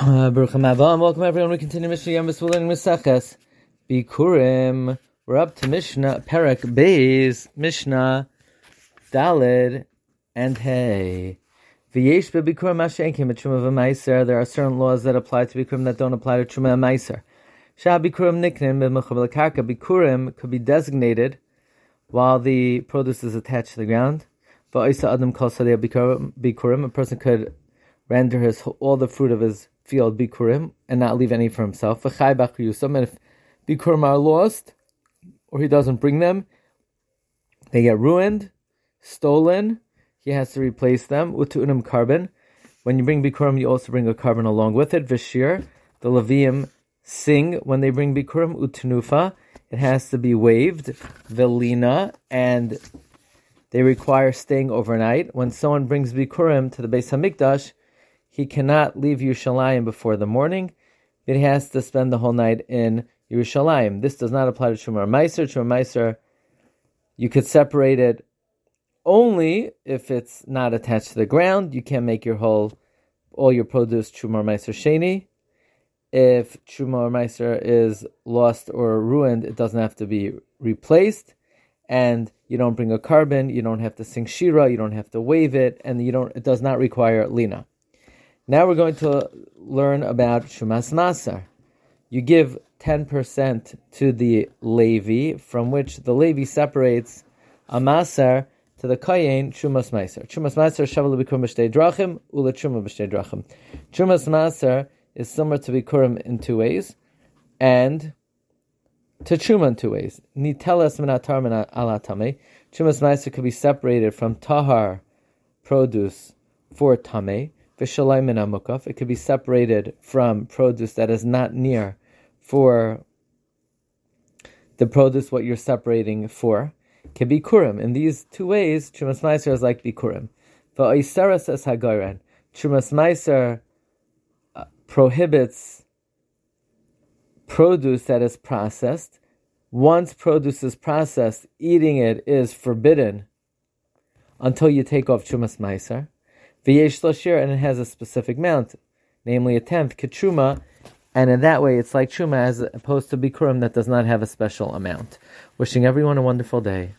Uh, Baruch Haba, welcome everyone. We continue Mishnah Yom learning Maseches Bikurim. We're up to Mishnah Perek Beis Mishnah Dalid and Hey. V'yesh bebikurim mashenkim truma v'maiser. There are certain laws that apply to bikurim that don't apply to truma and maiser. Shah bikurim niknim b'mechabel karka. Bikurim could be designated while the produce is attached to the ground. V'oisa adam kol bikurim. A person could render his all the fruit of his field bikurim and not leave any for himself. And if bikurim are lost or he doesn't bring them, they get ruined, stolen. He has to replace them. Utu'unim korban. When you bring bikurim, you also bring a korban along with it. Vishir, the Levium sing when they bring bikurim. Utunufa, it has to be waved. Velina, and they require staying overnight. When someone brings bikurim to the Beis Hamikdash, he cannot leave Yerushalayim before the morning, but he has to spend the whole night in Yerushalayim. This does not apply to Shumar Meiser. Shumar Meiser, you could separate it only if it's not attached to the ground. You can't make your whole, all your produce Shumar Meiser Sheni. If Shumar Meiser is lost or ruined, it doesn't have to be replaced. And you don't bring a korban, you don't have to sing Shira, you don't have to wave it, and you don't. It does not require lina. Now we're going to learn about Shumas Masar. You give 10% to the Levi, from which the Levi separates a Masar to the Kayin Shumas Masar. Shumas Masar Shaval Bikurim Drachim, Ula Chuma Drachim. Shumas Masar is similar to Bikurim in two ways, and to Chuma in two ways. Nitelas Minatar Min Alatame. Chumas Masar could be separated from Tahar produce for It could be separated from produce that is not near for the produce what you're separating for. Can be kurim. In these two ways, Chumas Meiser is like bikurim. Va'isera says Hagaran. Chumas Meiser uh, prohibits produce that is processed. Once produce is processed, eating it is forbidden until you take off Chumas Meiser. V'yesh lashir, and it has a specific amount, namely a tenth, ketruma, and in that way it's like truma as opposed to bikurim that does not have a special amount. Wishing everyone a wonderful day.